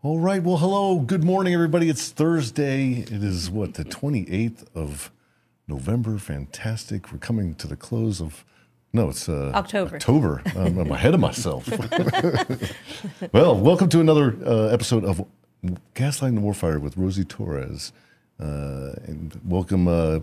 All right. Well, hello. Good morning, everybody. It's Thursday. It is what, the 28th of November. Fantastic. We're coming to the close of. No, it's uh, October. October. Um, I'm ahead of myself. well, welcome to another uh, episode of Gaslighting the Warfighter with Rosie Torres. Uh, and welcome uh,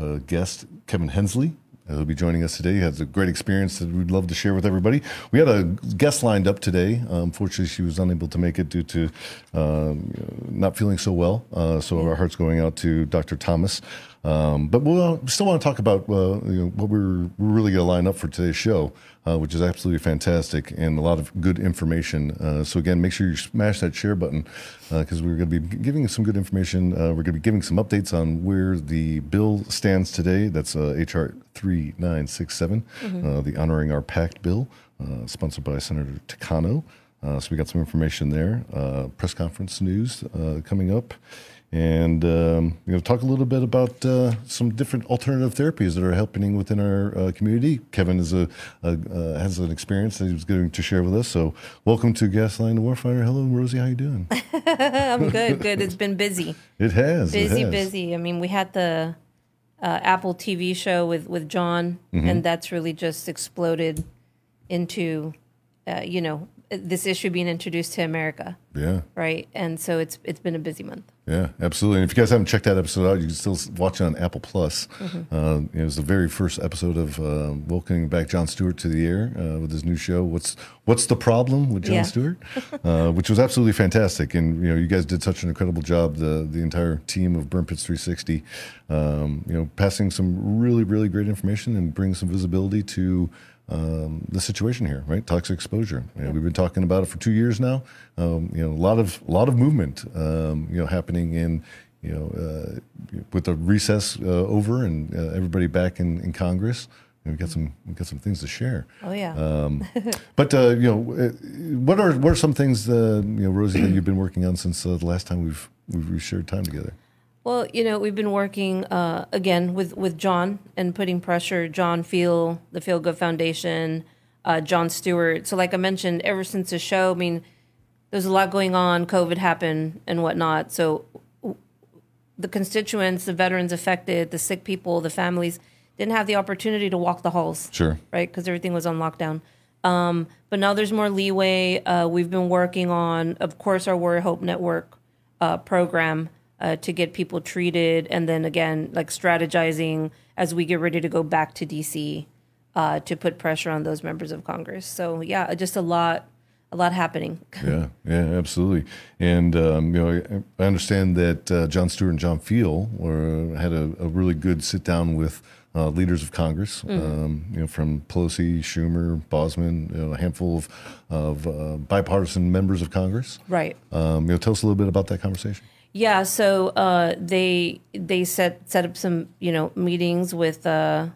uh, guest Kevin Hensley. Uh, Who'll be joining us today? He has a great experience that we'd love to share with everybody. We had a guest lined up today. Uh, unfortunately, she was unable to make it due to um, not feeling so well. Uh, so our hearts going out to Dr. Thomas. Um, but we'll still want to talk about uh, you know, what we're, we're really going to line up for today's show, uh, which is absolutely fantastic and a lot of good information. Uh, so again, make sure you smash that share button because we're going to be giving some good information. Uh, we're going to be giving some updates on where the bill stands today. That's uh, HR 3967, uh, the Honoring Our Pact bill, uh, sponsored by Senator Takano. Uh, so we got some information there. Uh, press conference news uh, coming up, and um, we're going to talk a little bit about uh, some different alternative therapies that are happening within our uh, community. Kevin is a, a uh, has an experience that he was going to share with us. So welcome to Gasline the Warfighter. Hello, Rosie. How you doing? I'm good, good. It's been busy, It has. it busy, has. busy. I mean, we had the uh, Apple TV show with with John, Mm-hmm. and that's really just exploded into, uh, you know, this issue being introduced to America, Yeah. right? And so it's it's been a busy month. Yeah, absolutely. And if you guys haven't checked that episode out, you can still watch it on Apple Plus. Mm-hmm. Uh, it was the very first episode of uh, welcoming back Jon Stewart to the air uh, with his new show. What's What's the problem with Jon Yeah. Stewart? uh, which was absolutely fantastic. And you know, you guys did such an incredible job. The the entire team of Burn Pits 360. Um, you know, passing some really really great information and bringing some visibility to. Um, the situation here, right? Toxic exposure. You know, We've been talking about it for two years now. Um, you know, a lot of a lot of movement. Um, you know, happening in you know uh, with the recess uh, over and uh, everybody back in, in Congress. You know, we got some we got some things to share. Oh yeah. Um, but uh, you know, uh, what are what are some things uh, you know, Rosie, that you've been working on since uh, the last time we've we've shared time together? Well, you know, we've been working uh, again with, with John and putting pressure. John Feal, the FealGood Foundation, uh, Jon Stewart. So, like I mentioned, ever since the show, I mean, there's a lot going on. COVID happened and whatnot. So, the constituents, the veterans affected, the sick people, the families didn't have the opportunity to walk the halls Sure. right? Because everything was on lockdown. Um, but now there's more leeway. Uh, we've been working on, of course, our Warrior Hope Network uh, program uh, to get people treated, and then again, like strategizing as we get ready to go back to DC uh, to put pressure on those members of Congress. So yeah, just a lot, a lot happening. Yeah, yeah, absolutely. And um, you know, I understand that uh, Jon Stewart and John Feal were, had a, a really good sit down with uh, leaders of Congress. Um, you know, from Pelosi, Schumer, Bosman, you know, a handful of of uh, bipartisan members of Congress. Right. Um, you know, tell us a little bit about that conversation. Yeah, so uh, they they set set up some you know meetings with uh,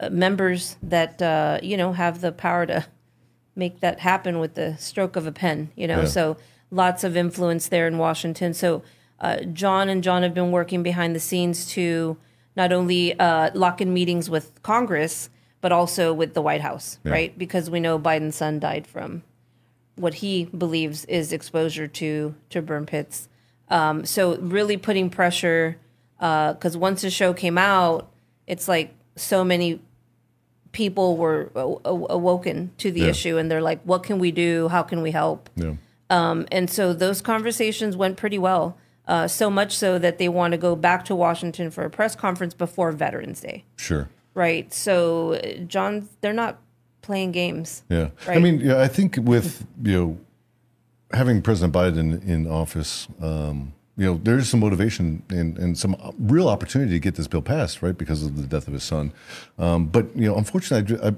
uh, members that uh, you know have the power to make that happen with the stroke of a pen. You know, Yeah. so lots of influence there in Washington. So uh, John and John have been working behind the scenes to not only uh, lock in meetings with Congress but also with the White House, right? Because we know Biden's son died from what he believes is exposure to to burn pits. Um, so really putting pressure because once the show came out, it's like so many people were aw- aw- awoken to the Yeah. issue, and they're like, "What can we do? How can we help?" Yeah, Um, and so those conversations went pretty well. Uh, so much so that they want to go back to Washington for a press conference before Veterans Day, sure. right? So, uh, John, they're not playing games. Yeah, I mean, yeah, I think with you know having President Biden in office, um, you know, there's some motivation and, and some real opportunity to get this bill passed, right, because of the death of his son. Um, but you know, unfortunately, I,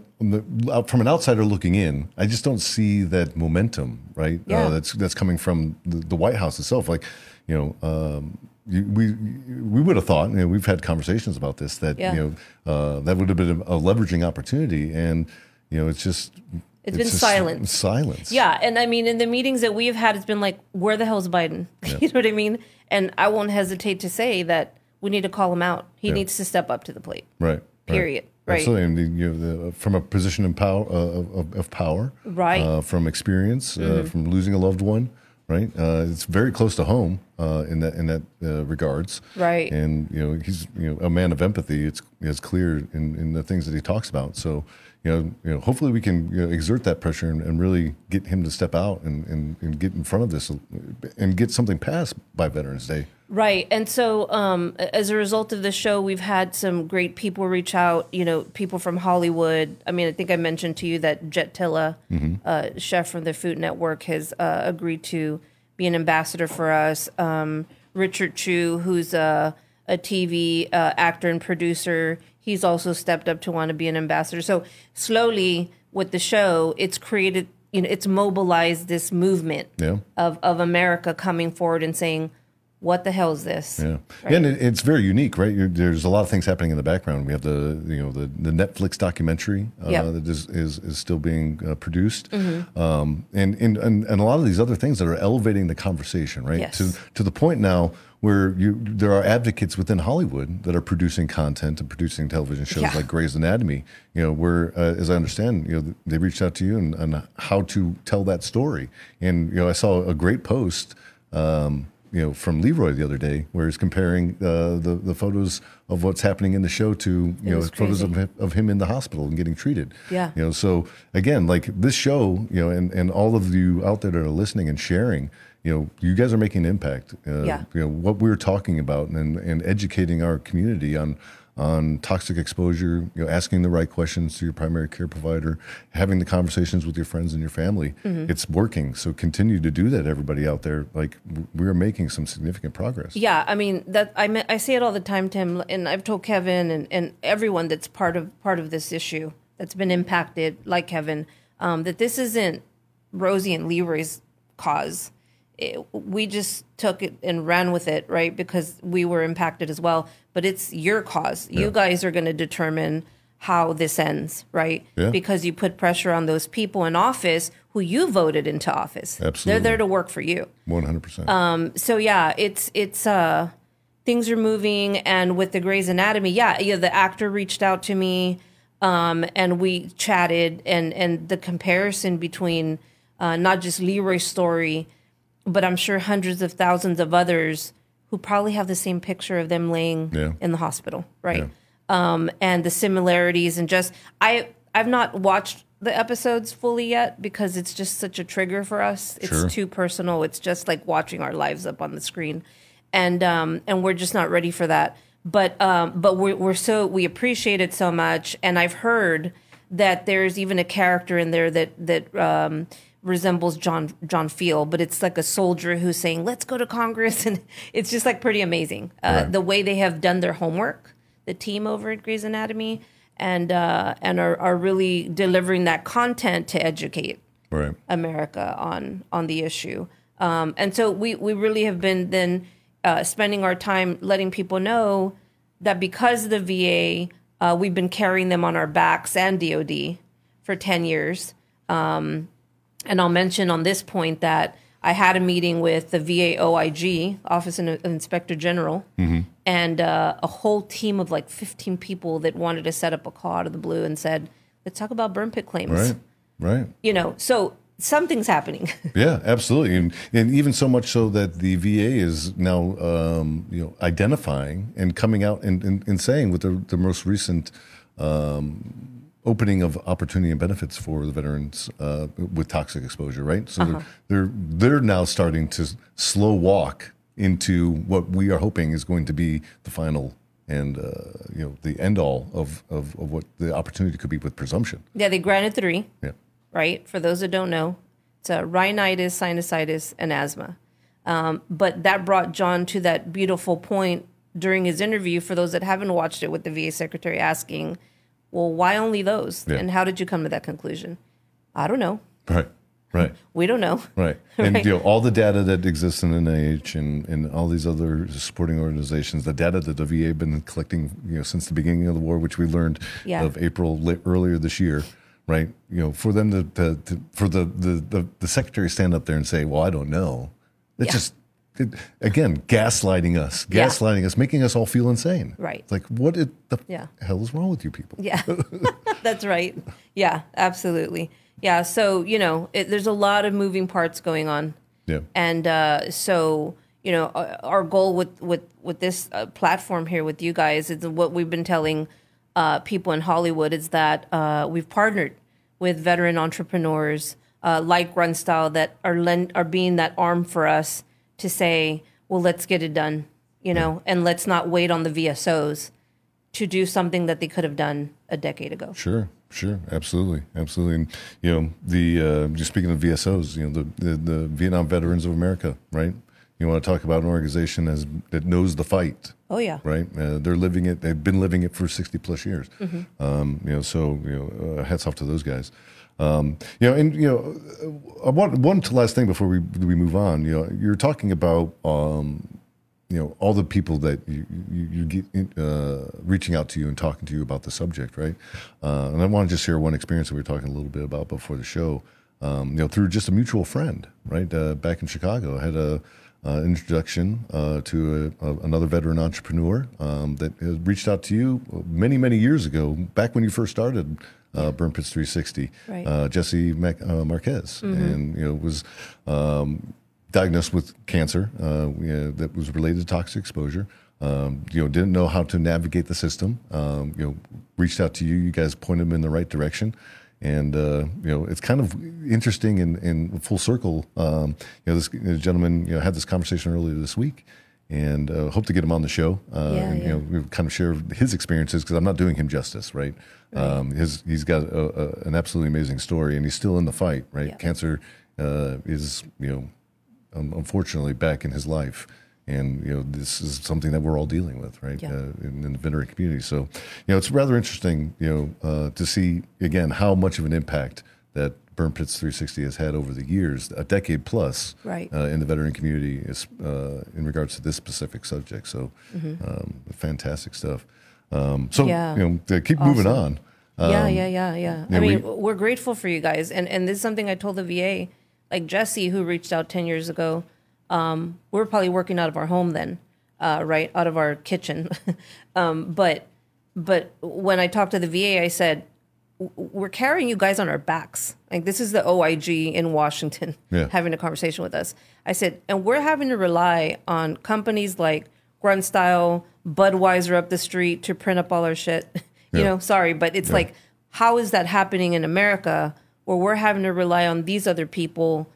I, from an outsider looking in, I just don't see that momentum, right? Yeah. Uh, that's that's coming from the, the White House itself, like you know. Um, you, we we would have thought, you know, we've had conversations about this that Yeah. you know uh, that would have been a, a leveraging opportunity, and you know, it's just It's been just silent. Silence. Yeah, and I mean, in the meetings that we've had, it's been like, where the hell's Biden? you know what I mean? And I won't hesitate to say that we need to call him out. He Yeah. needs to step up to the plate. Right. Period. Right. Absolutely. And you know, the, from a position of power, uh, of, of power, Right. Mm-hmm. uh, from experience, uh, from losing a loved one, right? Uh, it's very close to home uh, in that in that uh, regards, Right. And you know, he's you know a man of empathy. It's it's clear in, in the things that he talks about. So. You know, you know, hopefully we can you know, exert that pressure and, and really get him to step out and, and, and get in front of this and get something passed by Veterans Day. Right. And so, um, as a result of the show, we've had some great people reach out, you know, people from Hollywood. I mean, I think I mentioned to you that Jet Tila, uh, chef from the Food Network, has uh, agreed to be an ambassador for us. Um, Richard Chu, who's a, a TV uh, actor and producer, he's also stepped up to want to be an ambassador. So, slowly with the show, it's created, you know, it's mobilized this movement Yeah. of, of America coming forward and saying, what the hell is this? Yeah, yeah and it, it's very unique, right? You're, there's a lot of things happening in the background. We have the you know the, the Netflix documentary uh, Yep. that is, is is still being uh, produced, Mm-hmm. um, and, and and and a lot of these other things that are elevating the conversation, right? Yes. To to the point now where you there are advocates within Hollywood that are producing content and producing television shows Yeah. like Grey's Anatomy. You know, where uh, as I understand, you know, they reached out to you and, and how to tell that story. And you know, I saw a great post. Um, you know, from Leroy the other day, where he's comparing uh, the the photos of what's happening in the show to you know photos of him, of him in the hospital and getting treated. Yeah. You know, so again, like this show, you know, and, and all of you out there that are listening and sharing, you know, you guys are making an impact. Uh, Yeah. You know what we're talking about and and educating our community on on toxic exposure. You know, asking the right questions to your primary care provider, having the conversations with your friends and your family. Mm-hmm. It's working. So continue to do that, everybody out there. Like we're making some significant progress. Yeah, I mean that I me- I say it all the time, Tim, and I've told Kevin and, and everyone that's part of part of this issue that's been impacted, like Kevin, um, that this isn't Rosie and Leroy's cause. It, we just took it and ran with it, right? Because we were impacted as well. But it's your cause. You guys are going to determine how this ends, right? Yeah. Because you put pressure on those people in office who you voted into office. Absolutely. They're there to work for you One hundred percent. so yeah, it's it's uh things are moving and with the Grey's Anatomy, yeah, yeah, the actor reached out to me um and we chatted and and the comparison between uh not just Leroy's story, but I'm sure hundreds of thousands of others who probably have the same picture of them laying Yeah. in the hospital, right? Um and the similarities and just I I've not watched the episodes fully yet because it's just such a trigger for us. It's Sure. too personal. It's just like watching our lives up on the screen, and um, and we're just not ready for that. But um, but we're we're so we appreciate it so much, and I've heard that there's even a character in there that that um, resembles John John Feal, but it's like a soldier who's saying, "Let's go to Congress," and it's just like pretty amazing uh, Right. the way they have done their homework. The team over at Grey's Anatomy. And uh, and are, are really delivering that content to educate right. America on on the issue. Um, and so we we really have been then uh, spending our time letting people know that because the VA, uh, we've been carrying them on our backs and DoD for ten years. Um, and I'll mention on this point that I had a meeting with the VA OIG, Office of Inspector General, and uh, a whole team of like 15 people that wanted to set up a call out of the blue and said, let's talk about burn pit claims. Right. Right. You know, so something's happening. Yeah, absolutely, and and even so much so that the VA is now um, you know identifying and coming out and, and, and saying with the, the most recent um, opening of opportunity and benefits for the veterans uh, with toxic exposure, right? So they're, they're they're now starting to slow walk into what we are hoping is going to be the final and uh, you know the end all of, of, of what the opportunity could be with presumption. yeah, they granted three, Yeah. right? For those that don't know, it's uh, rhinitis, sinusitis, and asthma. Um, but that brought John to that beautiful point during his interview. For those that haven't watched it, with the VA secretary asking, "Well, why only those? Yeah. And how did you come to that conclusion?" I don't know. Right. Right. We don't know. Right. And Right. you know, all the data that exists in NIH and, and all these other supporting organizations, the data that the VA have been collecting, you know, since the beginning of the war, which we learned Yeah. of April li- earlier this year, right? You know, for them to, to, to for the, the, the, the secretary stand up there and say, well, I don't know. It's Yeah. just, again, gaslighting us, Yeah. gaslighting us, making us all feel insane. Right. It's like, what it, the Yeah. hell is wrong with you people? Yeah, that's right. Yeah, absolutely. Yeah, so you know, it, there's a lot of moving parts going on, Yeah. And uh, so, you know, our goal with with with this uh, platform here with you guys is what we've been telling uh, people in Hollywood is that uh, we've partnered with veteran entrepreneurs uh, like Grunt Style that are lend, are being that arm for us to say, well, let's get it done, you know, and let's not wait on the VSOs to do something that they could have done a decade ago. Sure, sure, absolutely, absolutely. And you know, the uh, just speaking of VSOs, you know, the, the the Vietnam Veterans of America, right? You want to talk about an organization as that knows the fight, Oh yeah. right? Uh, they're living it. They've been living it for sixty plus years. Mm-hmm. Um, you know, so you know, uh, hats off to those guys. Um, you know, and you know, uh, one one last thing before we we move on. You know, you're talking about um, you know all the people that you you, you get uh, reaching out to you and talking to you about the subject, right? Uh, and I want to just share one experience that we were talking a little bit about before the show. Um, you know, through just a mutual friend, right? Uh, back in Chicago, I had a uh, introduction uh, to a, a, another veteran entrepreneur um, that reached out to you many, many years ago, back when you first started uh, Burn Pits 360, Right. uh, Jesse Mac- uh, Marquez, and you know was um, diagnosed with cancer uh, that was related to toxic exposure. Um, you know, didn't know how to navigate the system. Um, you know, reached out to you. You guys pointed him in the right direction. And uh, you know, it's kind of interesting and in, full circle. Um, you know, this gentleman you know had this conversation earlier this week, and uh, hope to get him on the show. Uh, Yeah, and, You know, we kind of share his experiences because I'm not doing him justice, right? Um, his he's got a, a, an absolutely amazing story, and he's still in the fight, right? Yeah. Cancer uh, is you know um, unfortunately back in his life. And you know this is something that we're all dealing with, right? Yeah. Uh, in, in the veteran community. So, you know, it's rather interesting, you know, uh, to see again how much of an impact that Burn Pits 360 has had over the years, a decade plus, Right. uh, in the veteran community, is, uh, in regards to this specific subject. So, um, fantastic stuff. Um, so, Mm-hmm. Yeah. you know, keep moving on. yeah, um, yeah, yeah, yeah. yeah, I mean, we- we, are grateful for you guys, and and this is something I told the VA, like Jesse, who reached out ten years ago. Um, we were probably working out of our home then, uh, right out of our kitchen. um, but but when I talked to the VA, I said "W- we're carrying you guys on our backs. Like this is the OIG in Washington Yeah. having a conversation with us. I said, and we're having to rely on companies like Grunt Style, Budweiser up the street to print up all our shit. you Yeah. know, sorry, but it's like, how is that happening in America where we're having to rely on these other people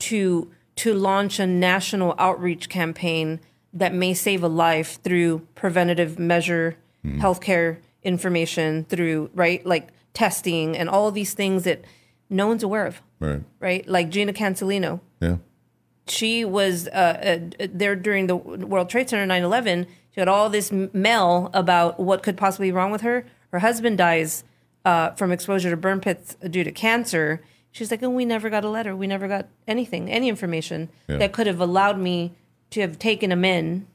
to to launch a national outreach campaign that may save a life through preventative measure, mm. healthcare information, through right like testing and all these things that no one's aware of, Right. right? Like Gina Cancelino, Yeah. she was uh, uh, there during the World Trade Center 9 11. She had all this mail about what could possibly be wrong with her. Her husband dies uh, from exposure to burn pits due to cancer. She's like, and we never got a letter. We never got anything, any information Yeah. that could have allowed me to have taken him in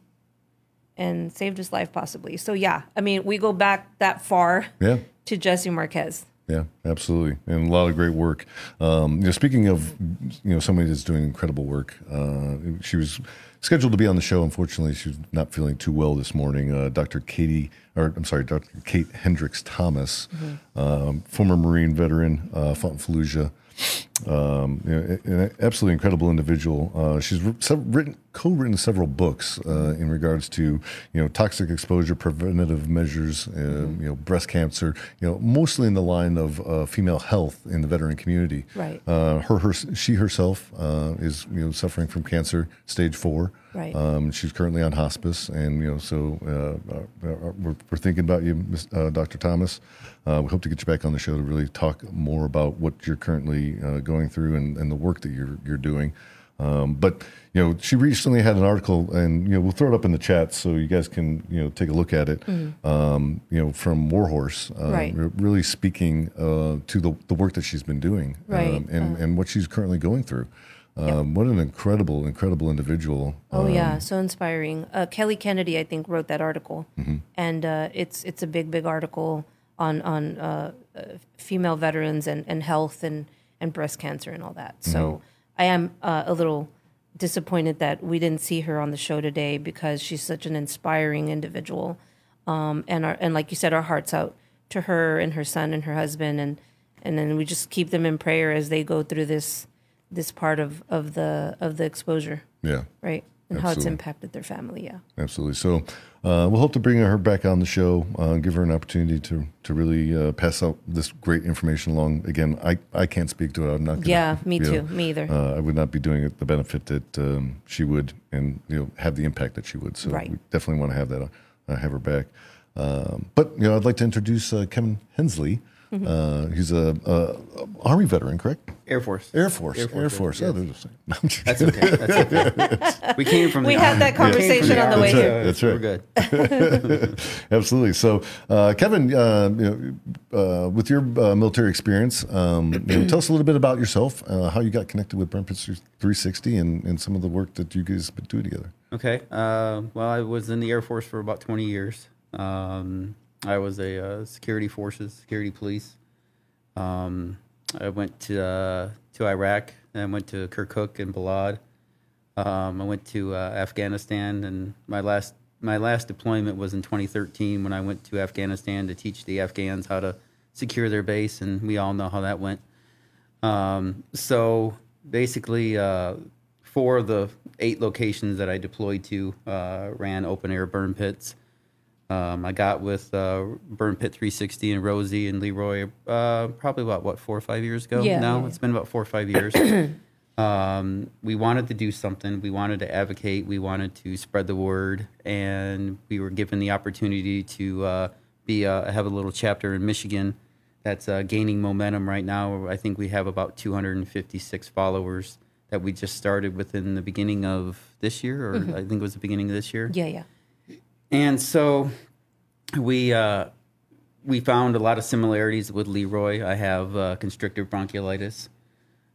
and saved his life, possibly. So, yeah, I mean, we go back that far Yeah. To Jesse Marquez. Yeah, absolutely, and a lot of great work. Um, you know, speaking of, you know, somebody that's doing incredible work. Uh, she was scheduled to be on the show. Unfortunately, she's not feeling too well this morning. Uh, Dr. Katie, or I'm sorry, Dr. Kate Hendricks Thomas, um, former Marine veteran, uh, fought in Fallujah. Um, you know, an absolutely incredible individual. Uh, she's written, co-written several books uh, in regards to you know toxic exposure, preventative measures, uh, you know breast cancer. You know mostly in the line of uh, female health in the veteran community. Right. Uh, her, her, she herself uh, is you know suffering from cancer, stage four. Right. Um, she's currently on hospice, and you know, so uh, we're, we're thinking about you, Miss- uh, Dr. Thomas. Uh, we hope to get you back on the show to really talk more about what you're currently uh, going through and, and the work that you're you're doing. Um, but you know, she recently had an article, and you know, we'll throw it up in the chat so you guys can you know take a look at it. Um, you know, from Warhorse, uh, Right. re- really speaking uh, to the the work that she's been doing, Right. um, and and what she's currently going through. Um, What an incredible, incredible individual. Oh Um, yeah, so inspiring. Uh, Kelly Kennedy, I think, wrote that article, and uh, it's it's a big, big article on on uh, uh, female veterans and, and health and and breast cancer and all that. So I am uh, a little disappointed that we didn't see her on the show today because she's such an inspiring individual, um, and our and like you said, our hearts out to her and her son and her husband, and and then we just keep them in prayer as they go through this this part of of the of the exposure, Yeah. right? And how it's impacted their family. Yeah. Absolutely. So uh, we'll hope to bring her back on the show, uh, give her an opportunity to to really uh, pass out this great information along. Again, I, I can't speak to it. I'm not. Gonna, Yeah, me you know, too. Me either. Uh, I would not be doing it the benefit that um, she would, and you know, have the impact that she would. So Right. we definitely want to have that, uh, have her back. Um, but you know, I'd like to introduce uh, Kevin Hensley. Mm-hmm. Uh, he's a, a army veteran, correct? Air Force. Air Force. Air Air Force. Force, Oh, yes. they're the same. No, I'm just That's okay. That's okay. We came from. We the had Army. that conversation We on from the way Army, here. That's right. We're good. Absolutely. So, uh, Kevin, uh, you know, uh, with your uh, military experience, um, you know, tell us a little bit about yourself, uh, how you got connected with Burn Pits 360, and, and some of the work that you guys do together. Okay. Uh, well, I was in the Air Force for about 20 years. Um, I was a uh, security forces, security police. Um, I went to uh, to Iraq and I went to Kirkuk and Balad. Um, I went to uh, Afghanistan, and my last my last deployment was in 2013 when I went to Afghanistan to teach the Afghans how to secure their base, and we all know how that went. Um, so basically, uh, four of the eight locations that I deployed to uh, ran open air burn pits. Um, I got with uh, Burn Pit 360 and Rosie and Leroy uh, probably about what four or five years ago. Yeah, now yeah, it's been about four or five years. um, we wanted to do something. We wanted to advocate. We wanted to spread the word, and we were given the opportunity to uh, be uh, have a little chapter in Michigan that's uh, gaining momentum right now. I think we have about 256 followers that we just started within the beginning of this year, or I think it was the beginning of this year. Yeah, yeah. And so we uh, we found a lot of similarities with Leroy. I have uh, constrictive bronchiolitis.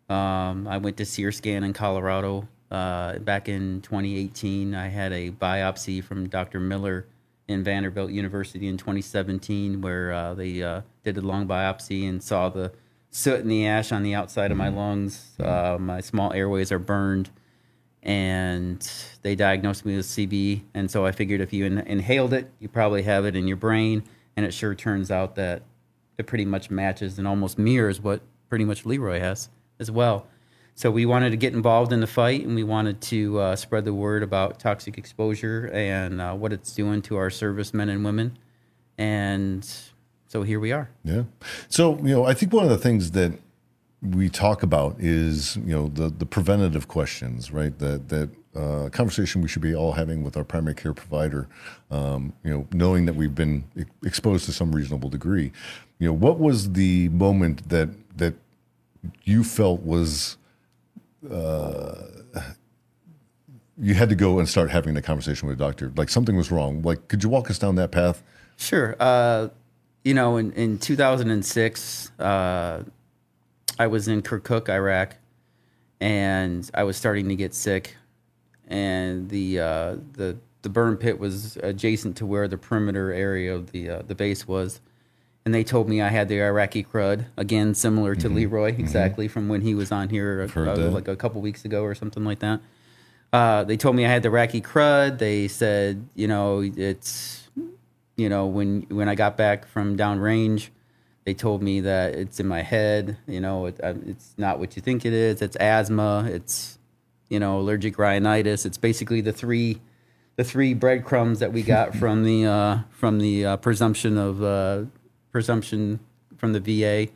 Um, I went to CereScan in Colorado uh, back in 2018. I had a biopsy from Dr. Miller in Vanderbilt University in 2017, where uh, they uh, did a lung biopsy and saw the soot and the ash on the outside of my lungs. Uh, my small airways are burned and they diagnosed me with CB. And so I figured if you in- inhaled it, you probably have it in your brain. And it sure turns out that it pretty much matches and almost mirrors what pretty much Leroy has as well. So we wanted to get involved in the fight, and we wanted to uh, spread the word about toxic exposure and uh, what it's doing to our servicemen and women. And so here we are. Yeah. So, you know, I think one of the things that we talk about is, you know, the, the preventative questions, right? That, that uh, conversation we should be all having with our primary care provider, um, you know, knowing that we've been exposed to some reasonable degree. You know, what was the moment that, that you felt was, uh, you had to go and start having the conversation with a doctor? Like something was wrong. Like, could you walk us down that path? Sure. Uh, you know, in, in 2006, uh, I was in Kirkuk, Iraq, and I was starting to get sick. And the uh, the the burn pit was adjacent to where the perimeter area of the uh, the base was, and they told me I had the Iraqi crud again, similar to Leroy, exactly from when he was on here uh, like a couple weeks ago or something like that. Uh, they told me I had the Iraqi crud. They said, you know, it's you know when when I got back from downrange, they told me that it's in my head. You know, it, it's not what you think it is. It's asthma. It's you know allergic rhinitis. It's basically the three the three breadcrumbs that we got from the uh, from the uh, presumption of uh, presumption from the VA.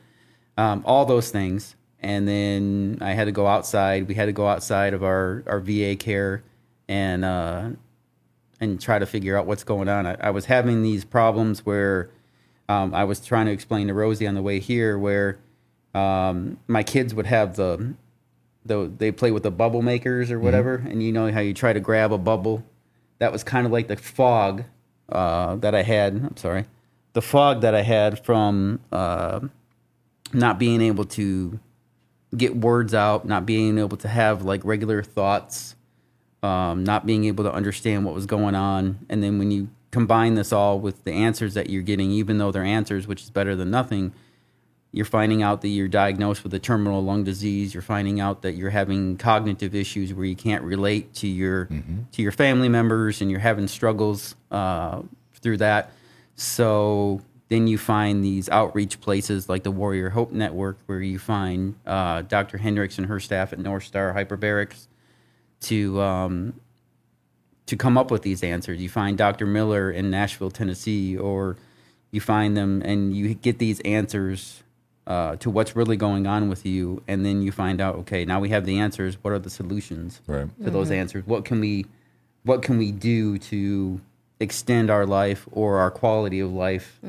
Um, all those things, and then I had to go outside. We had to go outside of our our VA care and uh, and try to figure out what's going on. I, I was having these problems where um, I was trying to explain to Rosie on the way here, where um, my kids would have the the they play with the bubble makers or whatever, and you know how you try to grab a bubble. That was kind of like the fog uh, that I had. I'm sorry, the fog that I had from uh, not being able to get words out, not being able to have like regular thoughts um, not being able to understand what was going on. And then when you combine this all with the answers that you're getting, even though they're answers, which is better than nothing, you're finding out that you're diagnosed with a terminal lung disease. You're finding out that you're having cognitive issues where you can't relate to your to your family members, and you're having struggles uh, through that. So then you find these outreach places like the Warrior Hope Network, where you find uh, Dr. Hendricks and her staff at North Star Hyperbarics to um, to come up with these answers. You find Dr. Miller in Nashville, Tennessee, or you find them and you get these answers uh, to what's really going on with you, and then you find out, okay, now we have the answers. What are the solutions Right. to those answers? What can we what can we do to extend our life or our quality of life,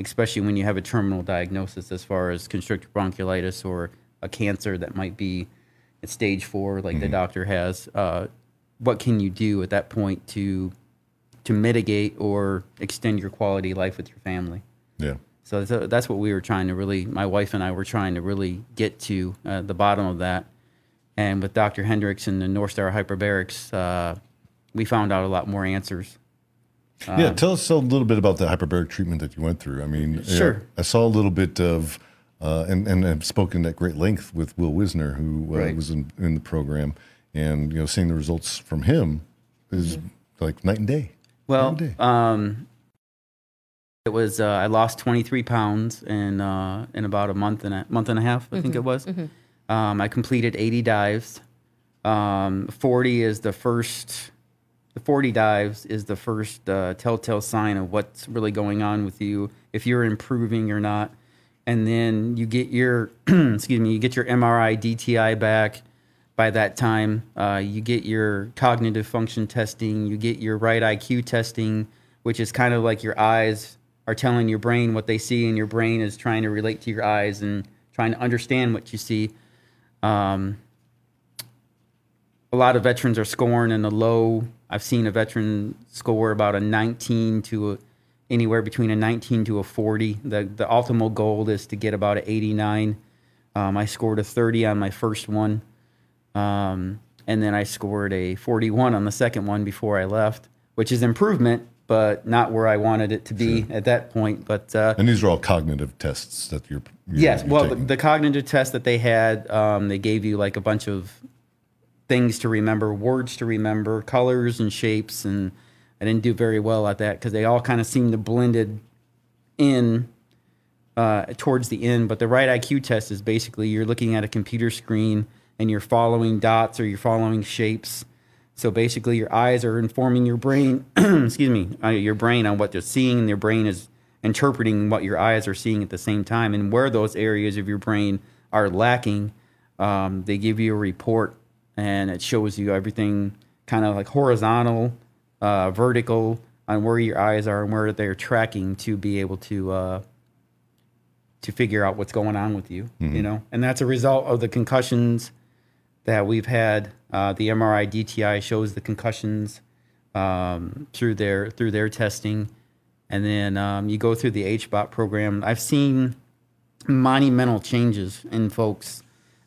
especially when you have a terminal diagnosis as far as constrictive bronchiolitis or a cancer that might be at stage four, like the doctor has. Uh, what can you do at that point to to mitigate or extend your quality of life with your family? Yeah. So that's, what we were trying to really, my wife and I were trying to really get to uh, the bottom of that. And with Dr. Hendricks and the North Star Hyperbarics, uh, we found out a lot more answers. yeah. Tell us a little bit about the hyperbaric treatment that you went through. I mean, Sure. I saw a little bit of, uh, and and I've spoken at great length with Will Wisner, who uh, Right. was in, in the program, and you know, seeing the results from him is like night and day. Well, and day. um, it was uh, I lost 23 pounds in uh, in about a month and a month and a half, I think it was. Um, I completed 80 dives. Um, 40 is the first. The 40 dives is the first uh, telltale sign of what's really going on with you, if you're improving or not. And then you get your, excuse me, you get your MRI DTI back. By that time, uh, you get your cognitive function testing, you get your right IQ testing, which is kind of like your eyes are telling your brain what they see, and your brain is trying to relate to your eyes and trying to understand what you see. Um, a lot of veterans are scoring in the low. I've seen a veteran score about a 19 to a, anywhere between a 19 to a 40. The the ultimate goal is to get about an 89. Um, I scored a 30 on my first one, um, and then I scored a 41 on the second one before I left, which is improvement, but not where I wanted it to be at that point. But uh, And these are all cognitive tests that you're. you're Yes. you're Well, the, the cognitive test that they had, um, they gave you like a bunch of things to remember, words to remember, colors and shapes, and I didn't do very well at that because they all kind of seemed to blended in uh, towards the end. But the right IQ test is basically you're looking at a computer screen and you're following dots or you're following shapes. So basically, your eyes are informing your brain, excuse me, uh, your brain on what they're seeing, and your brain is interpreting what your eyes are seeing at the same time. And where those areas of your brain are lacking, um, they give you a report, and it shows you everything kind of like horizontal, uh, vertical, on where your eyes are and where they're tracking to be able to uh, to figure out what's going on with you. You know, and that's a result of the concussions that we've had. Uh, the MRI DTI shows the concussions um, through their through their testing, and then um, you go through the HBOT program. I've seen monumental changes in folks.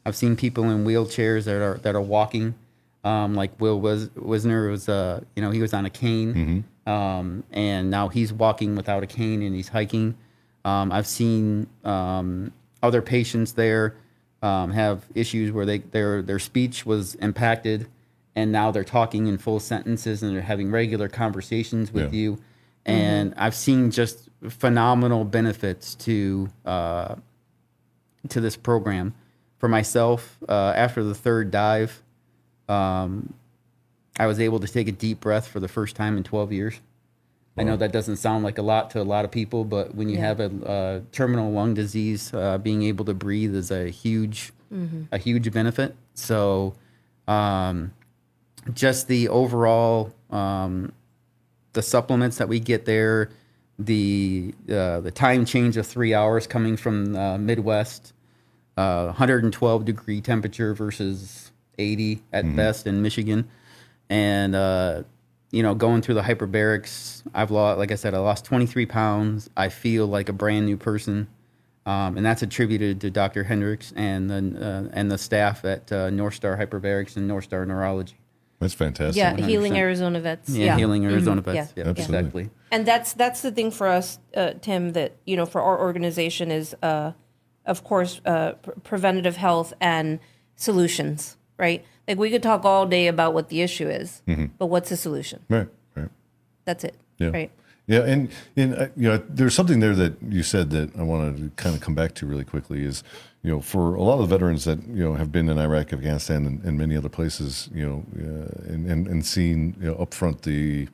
I've seen people in wheelchairs that are that are walking, um, like Will was Wisner was uh, you know he was on a cane, um, and now he's walking without a cane and he's hiking. Um, I've seen um, other patients there um, have issues where they their their speech was impacted, and now they're talking in full sentences and they're having regular conversations with Yeah. you. And I've seen just phenomenal benefits to uh, to this program. For myself, uh, after the third dive, um, I was able to take a deep breath for the first time in 12 years. I know that doesn't sound like a lot to a lot of people, but when you Yeah. have a, uh terminal lung disease, uh, being able to breathe is a huge, a huge benefit. So, um, just the overall, um, the supplements that we get there, the uh, the time change of three hours coming from uh, Midwest, uh, 112 degree temperature versus 80 at best in Michigan, and uh, you know going through the hyperbarics, I've lost, like I said, I lost 23 pounds. I feel like a brand new person. Um, and that's attributed to Dr. Hendricks and the uh, and the staff at uh, North Star Hyperbarics and North Star Neurology. That's fantastic. Yeah, healing 100%. Arizona vets. Yeah, healing Arizona Mhm. vets. Yeah. Yeah, Absolutely. exactly. And that's that's the thing for us, uh, Tim. That you know, for our organization is, uh, of course, uh, pre- preventative health and solutions. Right? Like we could talk all day about what the issue is, but what's the solution? Right. Right. That's it. Yeah. Right. Yeah, and and uh, you know, there's something there that you said that I wanted to kind of come back to really quickly is, you know, for a lot of the veterans that you know have been in Iraq, Afghanistan, and, and many other places, you know, uh, and, and and seen you know up front the, you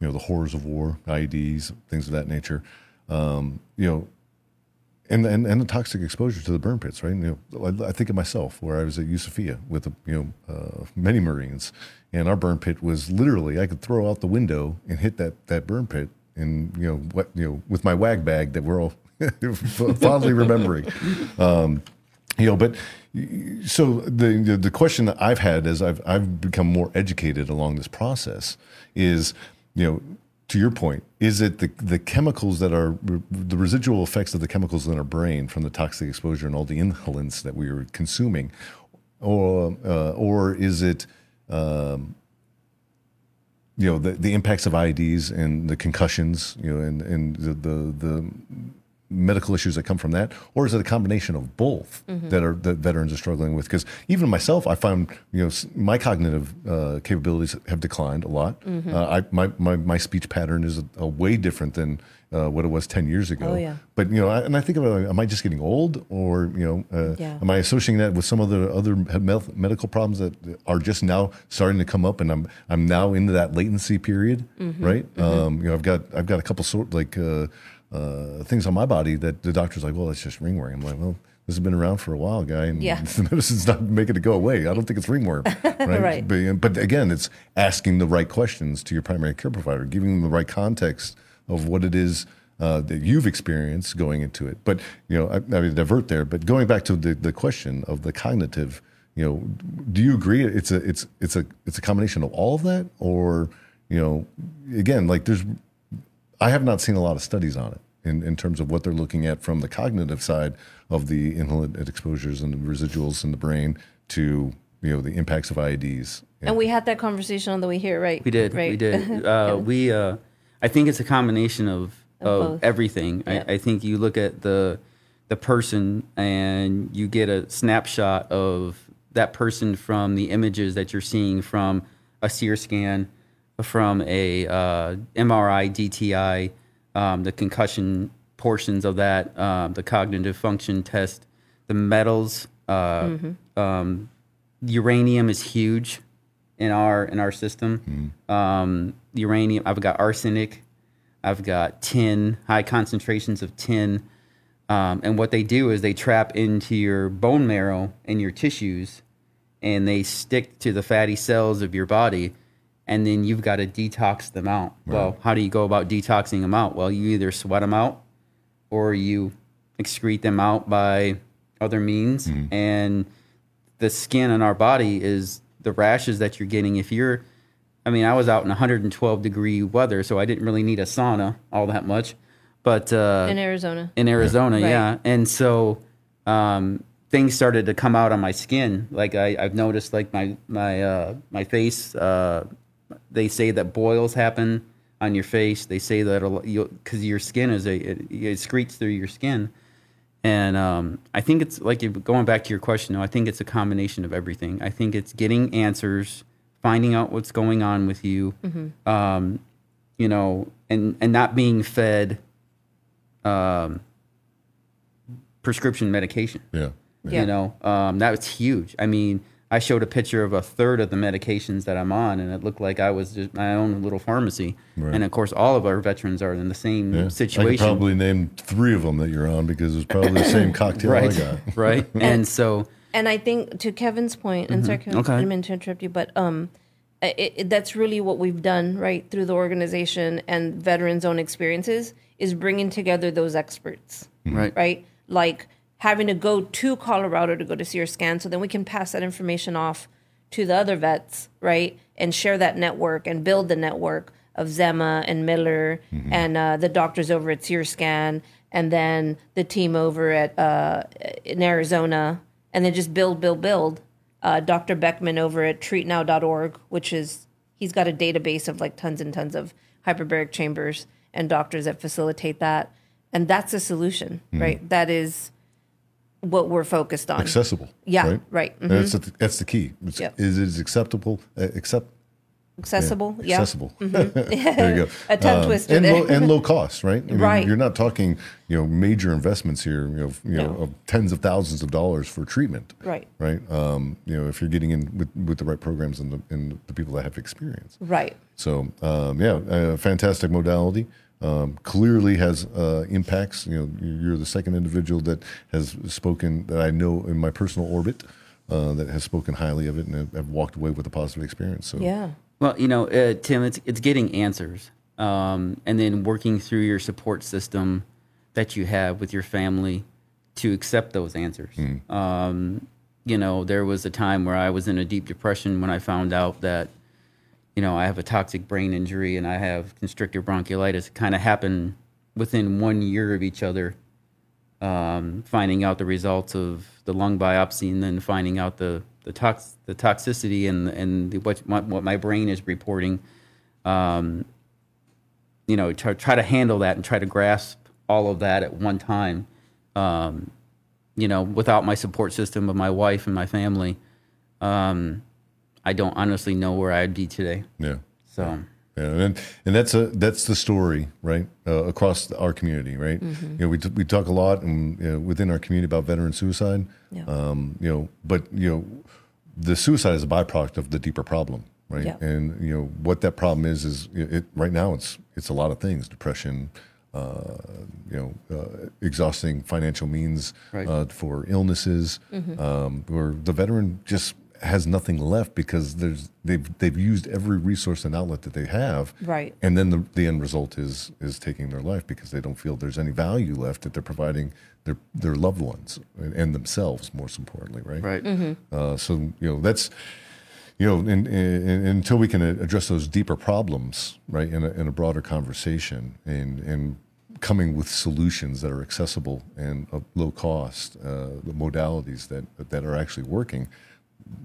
know, the horrors of war, IEDs, things of that nature, um, you know, and, and and the toxic exposure to the burn pits, right? You know, I, I think of myself where I was at Yusufia with you know uh, many Marines, and our burn pit was literally I could throw out the window and hit that that burn pit, and you know what you know with my wag bag that we're all fondly remembering. Um, you know, but so the, the the question that I've had as I've I've become more educated along this process is, you know, to your point, is it the the chemicals that are the residual effects of the chemicals in our brain from the toxic exposure and all the inhalants that we are consuming, or uh, or is it um, you know the, the impacts of IEDs and the concussions, you know, and and the the, the medical issues that come from that, or is it a combination of both Mm-hmm. that are that veterans are struggling with? Because even myself, I find you know my cognitive uh, capabilities have declined a lot. Mm-hmm. Uh, I my, my my speech pattern is a, a way different than uh, what it was ten years ago. Oh, yeah. But you know, I, and I think about am I just getting old, or you know, uh, Yeah. am I associating that with some of the other me- medical problems that are just now starting to come up, and I'm I'm now into that latency period, Mm-hmm. right? Um, you know, I've got I've got a couple sort like uh, things on my body that the doctor's like, well, that's just ringworm. I'm like, well. This has been around for a while, guy, and Yeah. the medicine's not making it go away. I don't think it's ringworm, right? Right. But, but again, it's asking the right questions to your primary care provider, giving them the right context of what it is uh, that you've experienced going into it. But you know, I, I mean, divert there. But going back to the, the question of the cognitive, you know, do you agree it's a it's it's a it's a combination of all of that, or you know, again, like there's I have not seen a lot of studies on it in, in terms of what they're looking at from the cognitive side of the inhalant exposures and the residuals in the brain to you know the impacts of IEDs. And we had that conversation on the way here, right? We did. Right. We did. Uh, we. Uh, I think it's a combination of of, both. everything. Yeah. I, I think you look at the the person and you get a snapshot of that person from the images that you're seeing from a CereScan, from a uh, MRI, DTI, um, the concussion portions of that, um, the cognitive function test, the metals. Uh, um, uranium is huge in our in our system. Um, uranium. I've got arsenic. I've got tin, high concentrations of tin. Um, and what they do is they trap into your bone marrow and your tissues, and they stick to the fatty cells of your body, and then you've got to detox them out. Well, how do you go about detoxing them out? Well, you either sweat them out, or you excrete them out by other means. And the skin on our body is the rashes that you're getting. If you're, I mean, I was out in 112 degree weather, so I didn't really need a sauna all that much. But uh, In Arizona. in Arizona, Right. yeah. And so um, things started to come out on my skin. Like I, I've noticed, like my my uh, my face. Uh, they say that boils happen on your face. They say that because your skin is a it, it excretes through your skin. And um, I think it's like going back to your question. though, I think it's a combination of everything. I think it's getting answers, finding out what's going on with you, um, you know, and and not being fed um, prescription medication. Yeah. Yeah. You know, um, that was huge. I mean, I showed a picture of a third of the medications that I'm on, and it looked like I was just my own little pharmacy. Right. And of course, all of our veterans are in the same Yeah. I situation. could probably named three of them that you're on because it's probably the same cocktail I right, got. right. and so, And I think to Kevin's point, and sorry, Kevin, Okay. I didn't mean to interrupt you, but um, it, it, that's really what we've done, right, through the organization and veterans' own experiences, is bringing together those experts, right, right? Like having to go to Colorado to go to see your scan, so then we can pass that information off to the other vets, right, and share that network and build the network of Szema and Miller and uh, the doctors over at CereScan, and then the team over at uh, in Arizona, and then just build, build, build. Uh, Dr. Beckman over at treatnow.org, which is he's got a database of like tons and tons of hyperbaric chambers and doctors that facilitate that, and that's a solution, right? That is what we're focused on. Accessible. Yeah, Right. right. That's, the, that's the key. It's, Yep. Is it acceptable? Uh, accept. accessible. Yeah, accessible. there you go. A tongue twister and low, and low cost, right? I mean, Right. You're not talking, you know, major investments here. You know, you know, of tens of thousands of dollars for treatment. Right. Right. Um, you know, if you're getting in with, with the right programs and the and the people that have experience. right. So um, yeah, a fantastic modality. Um, clearly has uh, impacts. You know, you're the second individual that has spoken that I know in my personal orbit uh, that has spoken highly of it and have, have walked away with a positive experience. So Yeah. Well, you know, uh, Tim, it's it's getting answers, um, and then working through your support system that you have with your family to accept those answers. Um, you know, there was a time where I was in a deep depression when I found out that, you know, I have a toxic brain injury and I have constrictive bronchiolitis. Kind of happened within one year of each other. Um, finding out the results of the lung biopsy and then finding out the the tox the toxicity and and the, what my, what my brain is reporting. Um, you know, try, try to handle that and try to grasp all of that at one time. Um, you know, without my support system of my wife and my family, um, I don't honestly know where I'd be today. yeah. So. Yeah, and and that's a that's the story, right? Uh, across our community, right? Mm-hmm. You know, we t- we talk a lot and you know, within our community about veteran suicide. Yeah. Um, you know, but you know, the suicide is a byproduct of the deeper problem, right? Yeah. And you know what that problem is is it, it right now it's it's a lot of things: depression, uh, you know, uh, exhausting financial means Right. uh, for illnesses, Mm-hmm. um, where the veteran just has nothing left because there's they've they've used every resource and outlet that they have, Right. And then the the end result is is taking their life because they don't feel there's any value left that they're providing their their loved ones and, and themselves, most importantly, right? Right. Uh, so you know that's you know and, and, until we can address those deeper problems right in a, in a broader conversation and and coming with solutions that are accessible and of low cost uh, the modalities that that are actually working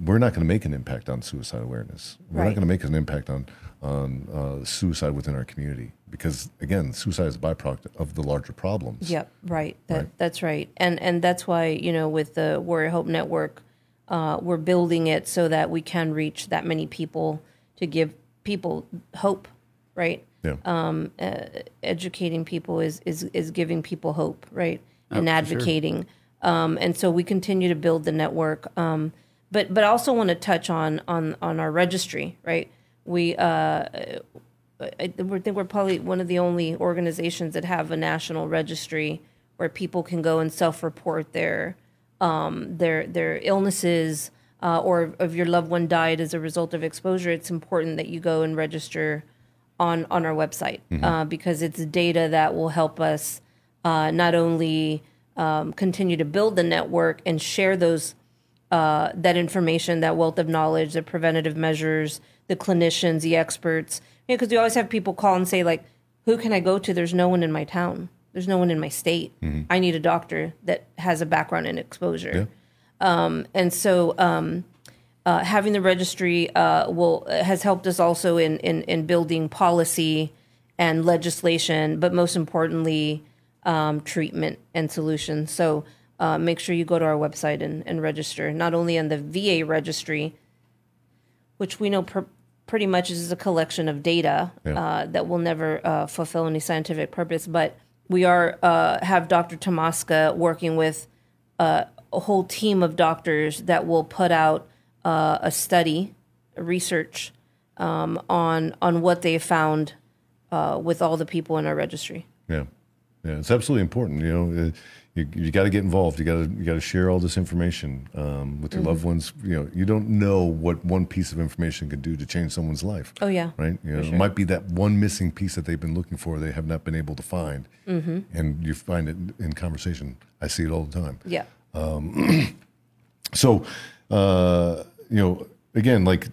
we're not going to make an impact on suicide awareness we're not going to make an impact on on uh, suicide within our community because again suicide is a byproduct of the larger problems Yep, right. That Right. that's right. And and that's why, you know, with the Warrior Hope Network, uh, we're building it so that we can reach that many people to give people hope, right? yeah educating people is is is giving people hope, right? And for sure. advocating. Um, and so we continue to build the network. Um, but but I also want to touch on on on our registry, right? We uh, I think we're- I think we're probably one of the only organizations that have a national registry where people can go and self-report their um, their their illnesses uh, or if your loved one died as a result of exposure. It's important that you go and register on on our website uh, because it's data that will help us uh, not only um, continue to build the network and share those uh, that information, that wealth of knowledge, the preventative measures, the clinicians, the experts. Because you always have people call and say, like, who can I go to? There's no one in my town. There's no one in my state. I need a doctor that has a background in exposure. yeah And so um, uh, having the registry uh, will has helped us also in, in, in building policy and legislation, but most importantly, um, treatment and solutions. So uh, make sure you go to our website and, and register, not only on the VA registry, which we know pr- pretty much is a collection of data Yeah. uh, that will never uh, fulfill any scientific purpose, but we are uh, have Dr. Tomaska working with uh, a whole team of doctors that will put out uh, a study, a research um, on on what they found uh, with all the people in our registry. Yeah, yeah, it's absolutely important. You know, you, you got to get involved. You got to you got to share all this information um, with your Mm-hmm. loved ones. You know, you don't know what one piece of information could do to change someone's life. Oh yeah, Right, you know, sure. it might be that one missing piece that they've been looking for they have not been able to find, Mm-hmm. and you find it in conversation. I see it all the time. yeah, Um, So, uh, you know, again, like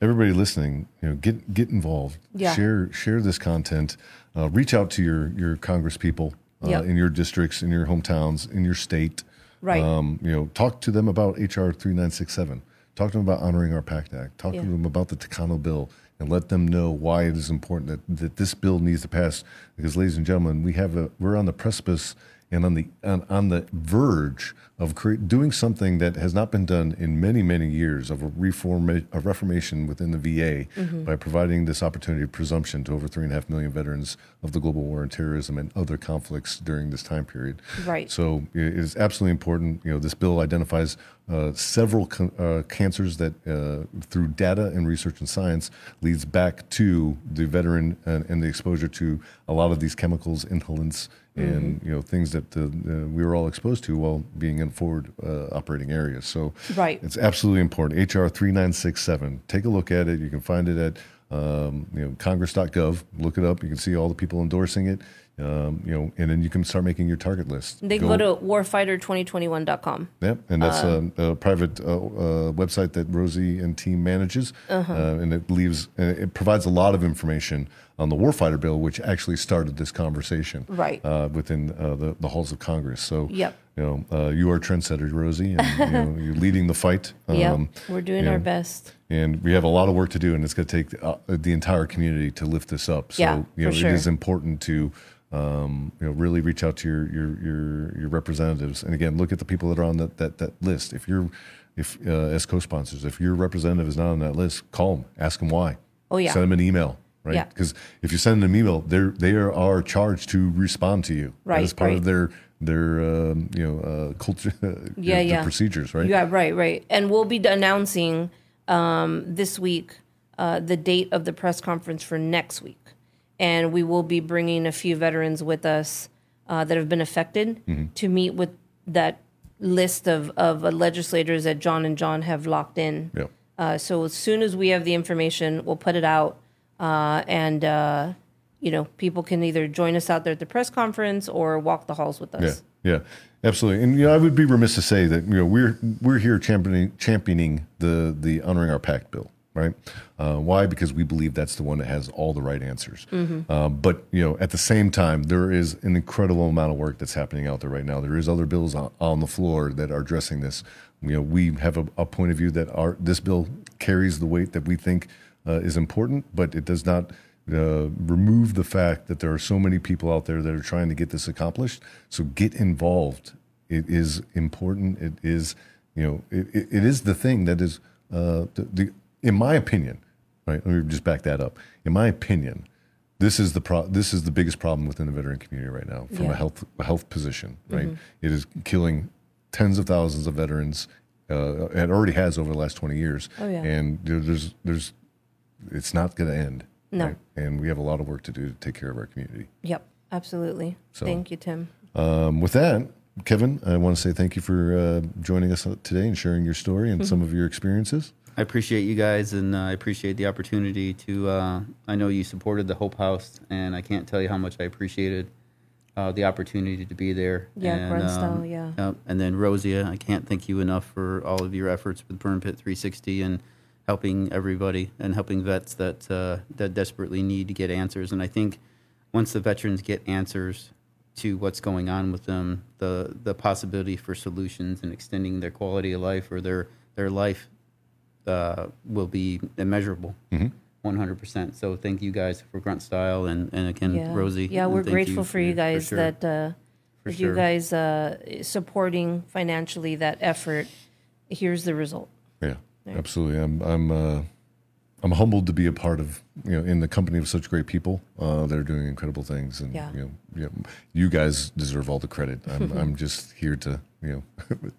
everybody listening, you know, get get involved. Yeah. Share share this content. Uh, reach out to your your Congress people uh, Yep. in your districts, in your hometowns, in your state. Right. Um, you know, talk to them about HR three nine six seven. Talk to them about honoring our PACT Act. Talk Yeah. to them about the Takano bill, and let them know why it is important that, that this bill needs to pass. Because, ladies and gentlemen, we have a we're on the precipice and on the on, on the verge of cre- doing something that has not been done in many many years of a reform a reformation within the VA Mm-hmm. by providing this opportunity of presumption to over three and a half million veterans of the global war on terrorism and other conflicts during this time period. Right. So it is absolutely important. You know, this bill identifies uh, several con- uh, cancers that, uh, through data and research and science, leads back to the veteran and, and the exposure to a lot of these chemicals, inhalants, and you know things that uh, uh, we were all exposed to while being in forward uh, operating areas. So Right. it's absolutely important. HR three nine six seven. Take a look at it. You can find it at um, you know Congress.gov. Look it up. You can see all the people endorsing it. Um, you know, and then you can start making your target list. They can go, to warfighter2021.com. Yep, and that's Um, a, a private uh, uh, website that Rosie and team manages, Uh-huh. uh, and it leaves uh, it provides a lot of information on the warfighter bill, which actually started this conversation Right. uh, within uh, the, the halls of Congress. So, Yep. you know, uh, you are a trendsetter, Rosie, and you know, you're leading the fight. yep. Um, We're doing our best. and we have a lot of work to do, and it's going to take uh, the entire community to lift this up. So, Yeah, you know, for sure. it is important to, um, you know, really reach out to your your your, your representatives. And again, look at the people that are on that that, that list. If you're, if uh, as co-sponsors, if your representative is not on that list, call them, ask them why. Oh, yeah. Send them an email. Right, Yeah. because if you send them an email, they're they are, charged to respond to you. Right, is part right. of their their um, you know uh, culture, Yeah, their yeah. procedures. Right. Yeah, right, right. And we'll be announcing um, this week uh, the date of the press conference for next week. And we will be bringing a few veterans with us uh, that have been affected Mm-hmm. to meet with that list of, of uh, legislators that John and John have locked in. Yeah. Uh, so as soon as we have the information, we'll put it out, uh, and uh, you know people can either join us out there at the press conference or walk the halls with us. Yeah, yeah, absolutely. And you know, I would be remiss to say that you know we're we're here championing championing the the honoring our pact bill, right? Uh, why? Because we believe that's the one that has all the right answers. Uh, but you know, at the same time, there is an incredible amount of work that's happening out there right now. There is other bills on, on the floor that are addressing this. You know, we have a, a point of view that our this bill carries the weight that we think uh, is important, but it does not uh, remove the fact that there are so many people out there that are trying to get this accomplished. So get involved. It is important. It is, you know, it, it, is the thing that is, uh, the, the, in my opinion, right? Let me just back that up. In my opinion, this is the pro- this is the biggest problem within the veteran community right now from a Yeah. health a health position, right? It is killing tens of thousands of veterans. Uh, it already has over the last twenty years, Oh, yeah. and there's there's it's not going to end. No. And we have a lot of work to do to take care of our community. Yep, absolutely. So- Thank you, Tim. Um, with that, Kevin, I want to say thank you for uh, joining us today and sharing your story and some of your experiences. I appreciate you guys, and uh, I appreciate the opportunity to. Uh, I know you supported the Hope House, and I can't tell you how much I appreciated uh, the opportunity to be there. Yeah, and, um, yeah. Yep. And then Rosie, I can't thank you enough for all of your efforts with Burn Pit 360 and helping everybody and helping vets that uh, that desperately need to get answers. And I think once the veterans get answers to what's going on with them, the the possibility for solutions and extending their quality of life or their their life uh, will be immeasurable. Mm-hmm. One hundred percent. So thank you guys for Grunt Style and, and again Yeah, Rosie. Yeah, we're thank grateful for you guys sure. that uh, For that you guys uh, supporting financially that effort. Here's the result. Yeah, absolutely. I'm I'm uh, I'm humbled to be a part of you know in the company of such great people uh, that are doing incredible things, and Yeah. you know, you know, you guys deserve all the credit. I'm I'm just here to you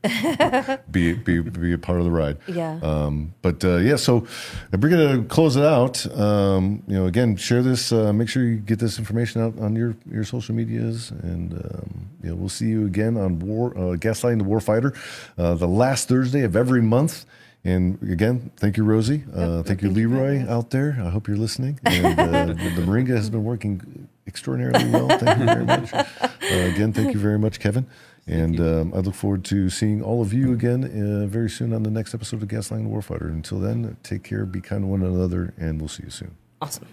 know be be be a part of the ride. Yeah. Um, but uh, yeah, so we're gonna close it out. Um, you know, again, share this. Uh, make sure you get this information out on your your social medias, and um, you know, we'll see you again on War uh, Gaslighting the Warfighter, uh, the last Thursday of every month. And again, thank you, Rosie. Uh, thank you, thank you Leroy, out there. I hope you're listening. And uh, the, Moringa has been working extraordinarily well. Thank you very much. Uh, again, thank you very much, Kevin. And um, I look forward to seeing all of you again uh, very soon on the next episode of Gaslighting the Warfighter. Until then, take care, be kind to one another, and we'll see you soon. Awesome.